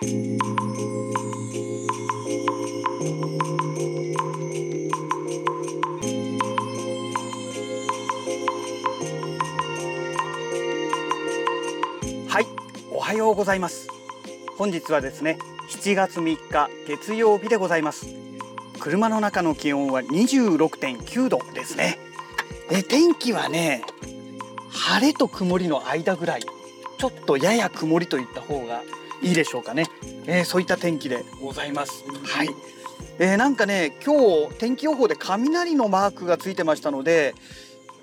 はい、おはようございます。本日はですね、7月3日月曜日でございます。車の中の気温は26.9度ですね。え天気はね、晴れと曇りの間ぐらい、ちょっとやや曇りといった方がいいでしょうかね。えーそういった天気でございます。はい。えーなんかね、今日天気予報で雷のマークがついてましたので、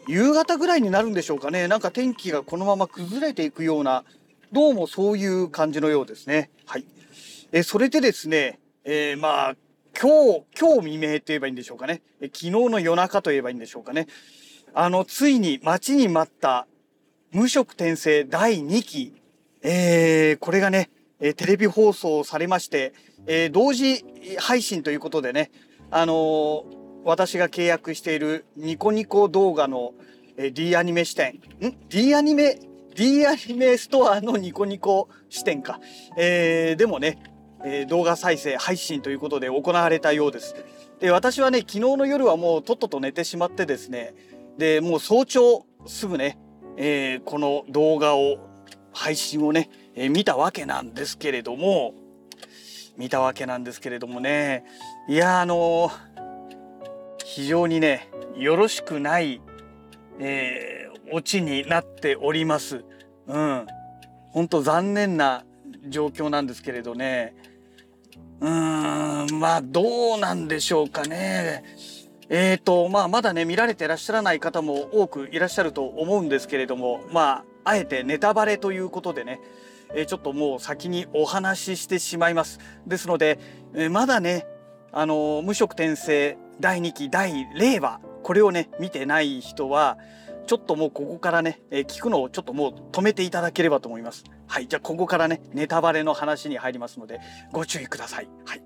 夕方ぐらいになるんでしょうかね。なんか天気がこのまま崩れていくような、どうもそういう感じのようですね。はい。えーそれでですね、えーまあ、今日、今日未明と言えばいいんでしょうかね。えー昨日の夜中と言えばいいんでしょうかね。あの、ついに待ちに待った無色転生第2期、えーこれがね、えーテレビ放送されまして、えー同時配信ということでね、あの私が契約しているニコニコ動画の、えー D アニメ視点、ん ?D アニメ、D アニメストアのニコニコ視点か。えーでもね、えー動画再生配信ということで行われたようです。で、私はね、昨日の夜はもうとっとと寝てしまってですね、で、もう早朝すぐね、えーこの動画を、配信をね、え見たわけなんですけれども、見たわけなんですけれどもね、いや、あの非常にね、よろしくない、えーオチになっております。うん。本当残念な状況なんですけれどね。うーん、まあどうなんでしょうかね。えーと、まあまだね、見られてらっしゃらない方も多くいらっしゃると思うんですけれども、まあ、あえてネタバレということでね、えちょっともう先にお話ししてしまいます。ですので、えまだね、あの無色転生第2期第0話、これをね、見てない人は、ちょっともうここからね、え聞くのをちょっともう止めていただければと思います。はい。じゃあここからね、ネタバレの話に入りますので、ご注意ください。はい。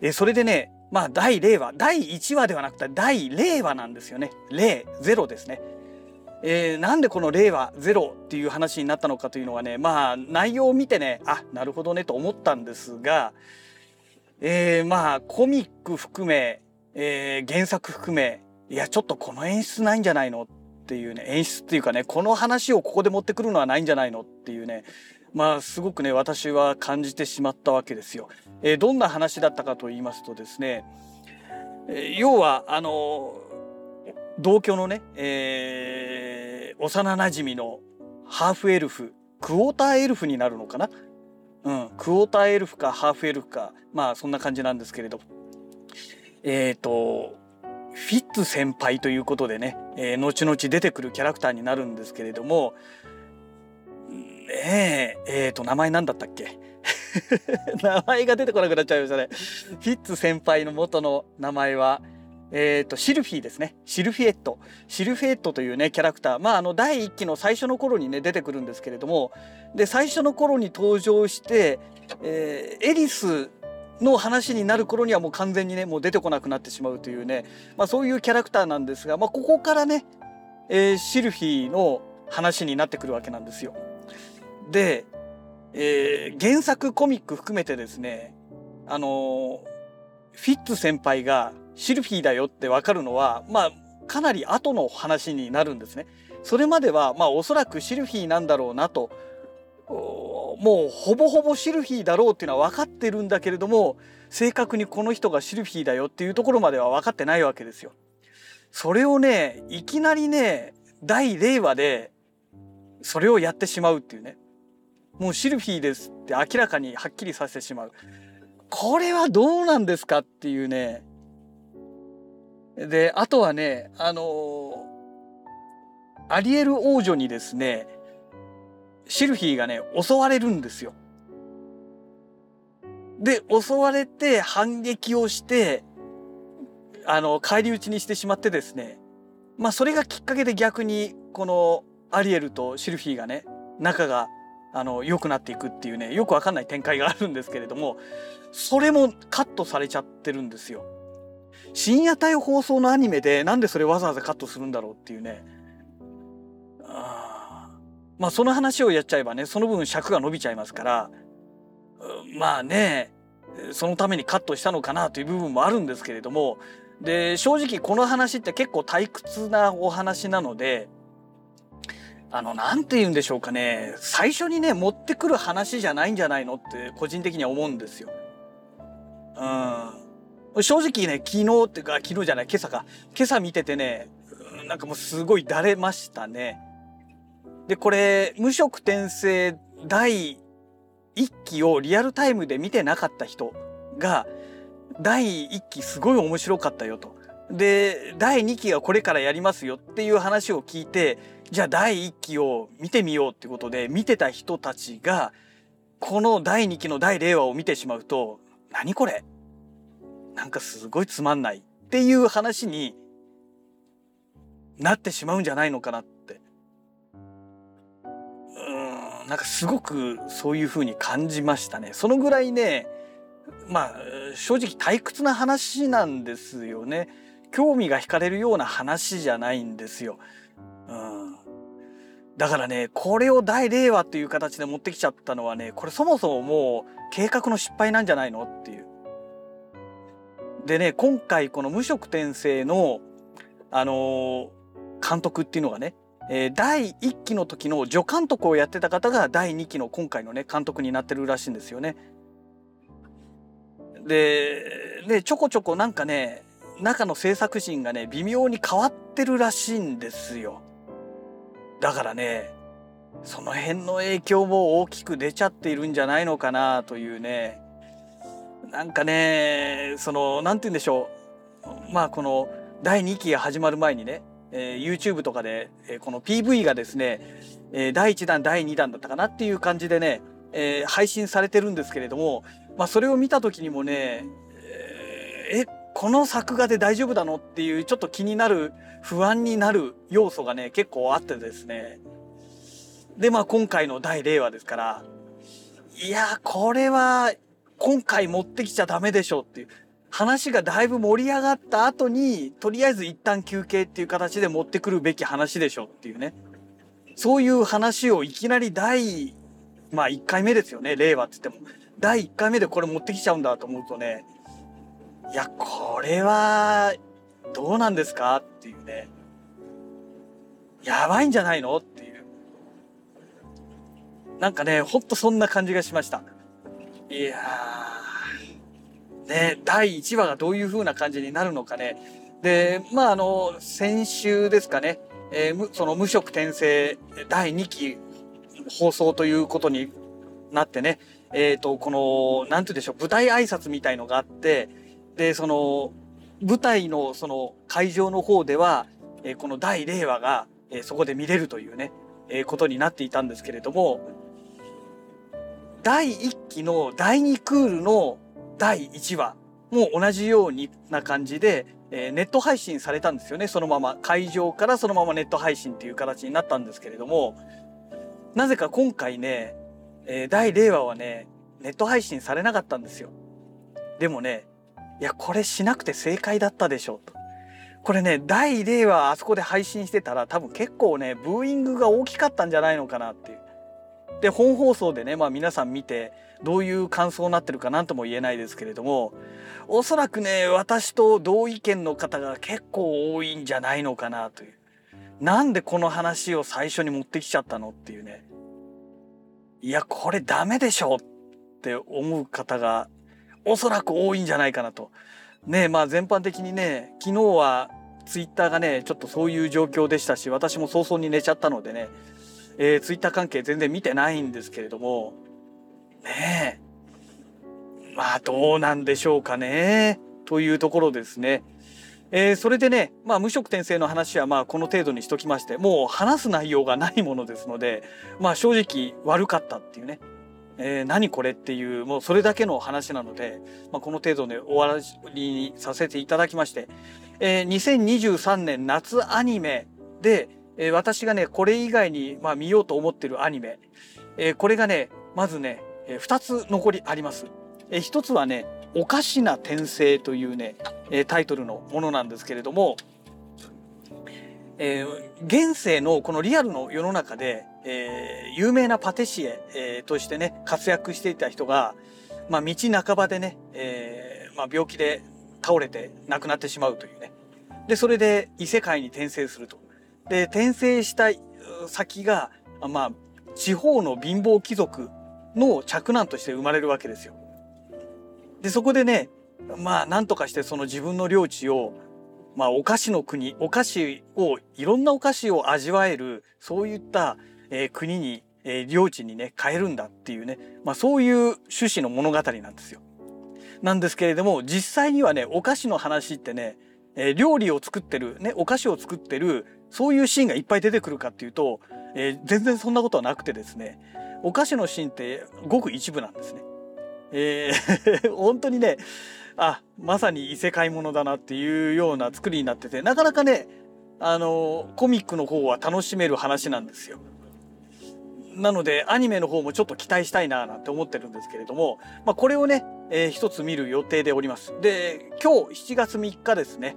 えそれでね、まあ、第0話、第1話ではなくて、第0話なんですよね。0、0ですね。えーなんでこの令和ゼロっていう話になったのかというのはね、まあ、内容を見てね、あ、なるほどねと思ったんですが、えーまあ、コミック含め、えー原作含め、いや、ちょっとこの演出ないんじゃないのっていうね、演出っていうかね、この話をここで持ってくるのはないんじゃないのっていうね、まあ、すごくね、私は感じてしまったわけですよ。えーどんな話だったかと言いますとですね、えー要は、あの同居のね、えー幼馴染のハーフエルフ、クォーターエルフになるのかな？うん、クォーターエルフかハーフエルフか、まあそんな感じなんですけれど。えっ、と、フィッツ先輩ということでね、えー後々出てくるキャラクターになるんですけれども、ねえ、えーと、名前なんだったっけ？名前が出てこなくなっちゃいましたね。フィッツ先輩の元の名前は、えっ、と、シルフィーですね。シルフィエット。シルフィエットというね、キャラクター。まあ、あの、第一期の最初の頃にね、出てくるんですけれども、で、最初の頃に登場して、えーエリスの話になる頃にはもう完全にね、もう出てこなくなってしまうというね、まあ、そういうキャラクターなんですが、まあ、ここからね、えーシルフィーの話になってくるわけなんですよ。で、えー原作コミック含めてですね、あのフィッツ先輩がシルフィーだよってわかるのは、まあ、かなり後の話になるんですね。それまでは、まあ、おそらくシルフィーなんだろうなと、もうほぼほぼシルフィーだろうっていうのは分かってるんだけれども、正確にこの人がシルフィーだよっていうところまでは分かってないわけですよ。それをね、いきなりね、第0話で、それをやってしまうっていうね。もうシルフィーですって明らかにはっきりさせてしまう。これはどうなんですかっていうね。で、あとはね、あのアリエル王女にですね、シルフィーがね、襲われるんですよ。で、襲われて反撃をして、あの、返り討ちにしてしまってですね。まあ、それがきっかけで逆に、このアリエルとシルフィーがね、仲が、あの、良くなっていくっていうね、よくわかんない展開があるんですけれども、それもカットされちゃってるんですよ。深夜帯放送のアニメでなんでそれわざわざカットするんだろうっていうね。あまあその話をやっちゃえばね、その分尺が伸びちゃいますから、まあねそのためにカットしたのかなという部分もあるんですけれどもで正直この話って結構退屈なお話なのであの何て言うんでしょうかね最初にね持ってくる話じゃないんじゃないのって個人的には思うんですよ。うん、正直ね昨日っていうか昨日じゃない今朝か今朝見ててねなんかもうすごいだれましたね。でこれ無色転生第1期をリアルタイムで見てなかった人が第1期すごい面白かったよと。で第2期がこれからやりますよっていう話を聞いてじゃあ第1期を見てみようってことで見てた人たちがこの第2期の第0話を見てしまうと何これなんかすごいつまんないっていう話になってしまうんじゃないのかなってうんなんかすごくそういうふうに感じましたねそのぐらいねまあ正直退屈な話なんですよね興味が惹かれるような話じゃないんですよ。うん、だからねこれを第0話っていう形で持ってきちゃったのはねこれそもそももう計画の失敗なんじゃないのっていう。でね今回この無色転生のあのー、監督っていうのがね、えー、第1期の時の助監督をやってた方が第2期の今回のね監督になってるらしいんですよね。ででちょこちょこなんかね中の制作陣がね微妙に変わってるらしいんですよ。だからねその辺の影響も大きく出ちゃっているんじゃないのかなというねなんかねその何て言うんでしょう。まあこの第2期が始まる前にね、えー、YouTube とかで、えー、この PV がですね、えー、第1弾第2弾だったかなっていう感じでね、えー、配信されてるんですけれども、まあ、それを見た時にもねえー、この作画で大丈夫だのっていうちょっと気になる不安になる要素がね結構あってですね。でまあ今回の第0話ですからいやこれは今回持ってきちゃダメでしょっていう話がだいぶ盛り上がった後にとりあえず一旦休憩っていう形で持ってくるべき話でしょっていうねそういう話をいきなり第まあ1回目ですよね令和って言っても第1回目でこれ持ってきちゃうんだと思うとねいや、これは、どうなんですかっていうね。やばいんじゃないのっていう。なんかね、ほんとそんな感じがしました。いやー、ね、第1話がどういう風な感じになるのかね。で、まあ、あの、先週ですかね、えー、その無色転生第2期放送ということになってね、えっ、ー、と、この、なんて言うんでしょう、舞台挨拶みたいのがあって、で、その、舞台のその会場の方では、えこの第0話が、えそこで見れるというね、えことになっていたんですけれども、第1期の第2クールの第1話も同じような感じで、えネット配信されたんですよね、そのまま。会場からそのままネット配信っていう形になったんですけれども、なぜか今回ね、え第0話はね、ネット配信されなかったんですよ。でもね、いや、これしなくて正解だったでしょうと。これね、第0話あそこで配信してたら多分結構ね、ブーイングが大きかったんじゃないのかなっていう。で、本放送でね、まあ皆さん見て、どういう感想になってるかなんとも言えないですけれども、おそらくね、私と同意見の方が結構多いんじゃないのかなという。なんでこの話を最初に持ってきちゃったのっていうね。いや、これダメでしょって思う方がおそらく多いんじゃないかなと。ねまあ全般的にね昨日はツイッターがねちょっとそういう状況でしたし私も早々に寝ちゃったのでね、えー、ツイッター関係全然見てないんですけれども。ねえ。まあどうなんでしょうかね。というところですね。えー、それでね、まあ、無色転生の話はまあこの程度にしときましてもう話す内容がないものですので、まあ、正直悪かったっていうね。えー、何これっていうもうそれだけの話なので、まあ、この程度で終わりにさせていただきまして、えー、2023年夏アニメで、えー、私がねこれ以外に、まあ、見ようと思ってるアニメ、えー、これがねまずね、えー、2つ残りあります。えー、1つはね「おかしな転生」というね、えー、タイトルのものなんですけれども、えー、現世のこのリアルの世の中で、えー、有名なパティシエ、えー、としてね活躍していた人がまあ、道半ばでね、えーまあ、病気で倒れて亡くなってしまうというねでそれで異世界に転生すると。で転生した先が、まあ、地方の貧乏貴族の嫡男として生まれるわけですよ。でそこでねまあなんとかしてその自分の領地をまあお菓子の国お菓子をいろんなお菓子を味わえるそういった、えー、国に、えー、領地にね変えるんだっていうね、まあ、そういう趣旨の物語なんですよ。なんですけれども実際にはねお菓子の話ってね、えー、料理を作ってる、ね、お菓子を作ってるそういうシーンがいっぱい出てくるかっていうと、えー、全然そんなことはなくてですねお菓子のシーンってごく一部なんですね。えー、本当にねあまさに異世界ものだなっていうような作りになっててなかなかねあのコミックの方は楽しめる話なんですよ。なのでアニメの方もちょっと期待したいななんて思ってるんですけれども、まあ、これをね、えー、一つ見る予定でおります。で今日7月3日ですね、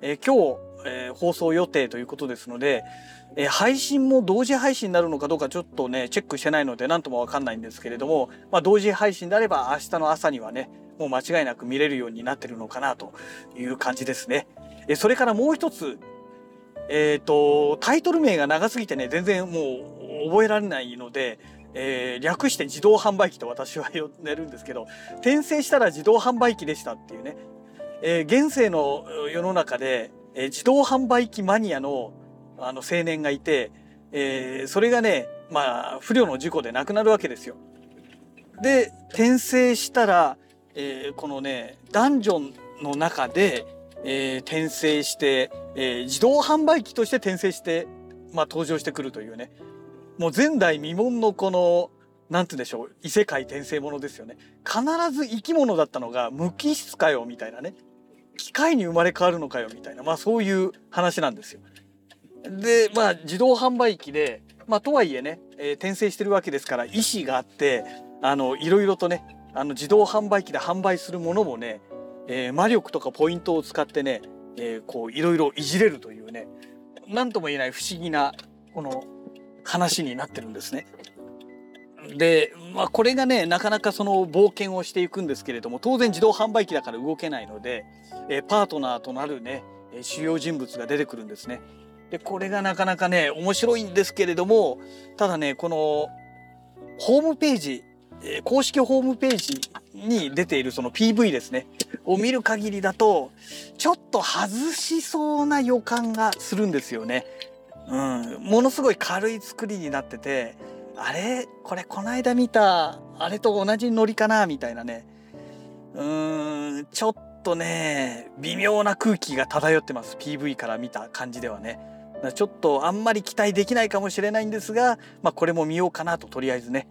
えー、今日、えー、放送予定ということですので、え配信も同時配信になるのかどうかちょっとねチェックしてないので何ともわかんないんですけれども、まあ、同時配信であれば明日の朝にはねもう間違いなく見れるようになってるのかなという感じですね。えそれからもう一つえっ、ー、とタイトル名が長すぎてね全然もう覚えられないので、えー、略して自動販売機と私は呼んでるんですけど転生したら自動販売機でしたっていうね、えー、現世の世の中で、えー、自動販売機マニアのあの青年がいて、えー、それがねまあ不慮の事故で亡くなるわけですよ。で転生したら、えー、このねダンジョンの中で、えー、転生して、えー、自動販売機として転生して、まあ、登場してくるというね。もう前代未聞のこのなんて言うんでしょう異世界転生ものですよね。必ず生き物だったのが無機質かよみたいなね。機械に生まれ変わるのかよみたいなまあそういう話なんですよ。でまあ自動販売機でまあとはいえね、えー、転生してるわけですから意思があってあのいろいろとねあの自動販売機で販売するものもね、えー、魔力とかポイントを使ってね、えー、こういろいろいじれるというね何とも言えない不思議なこの話になってるんですね。で、まあ、これがねなかなかその冒険をしていくんですけれども当然自動販売機だから動けないので、え、パートナーとなるね主要人物が出てくるんですね。でこれがなかなかね面白いんですけれどもただねこのホームページ公式ホームページに出ているその PV ですねを見る限りだとちょっと外しそうな予感がするんですよね。うん、ものすごい軽い作りになっててあれこれこの間見たあれと同じノリかなみたいなね。うーんちょっとね微妙な空気が漂ってます。PV から見た感じではね。ちょっとあんまり期待できないかもしれないんですが、まあ、これも見ようかなととりあえずね。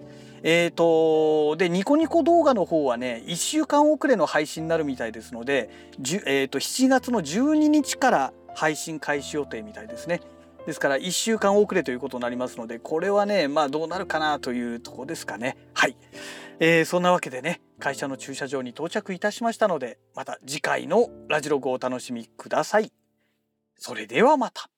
えーと、でニコニコ動画の方はね1週間遅れの配信になるみたいですので、えーと、7月の12日から配信開始予定みたいですね。ですから1週間遅れということになりますのでこれはねまあどうなるかなというとこですかね。はい、えー、そんなわけでね会社の駐車場に到着いたしましたのでまた次回のラジログをお楽しみください。それではまた。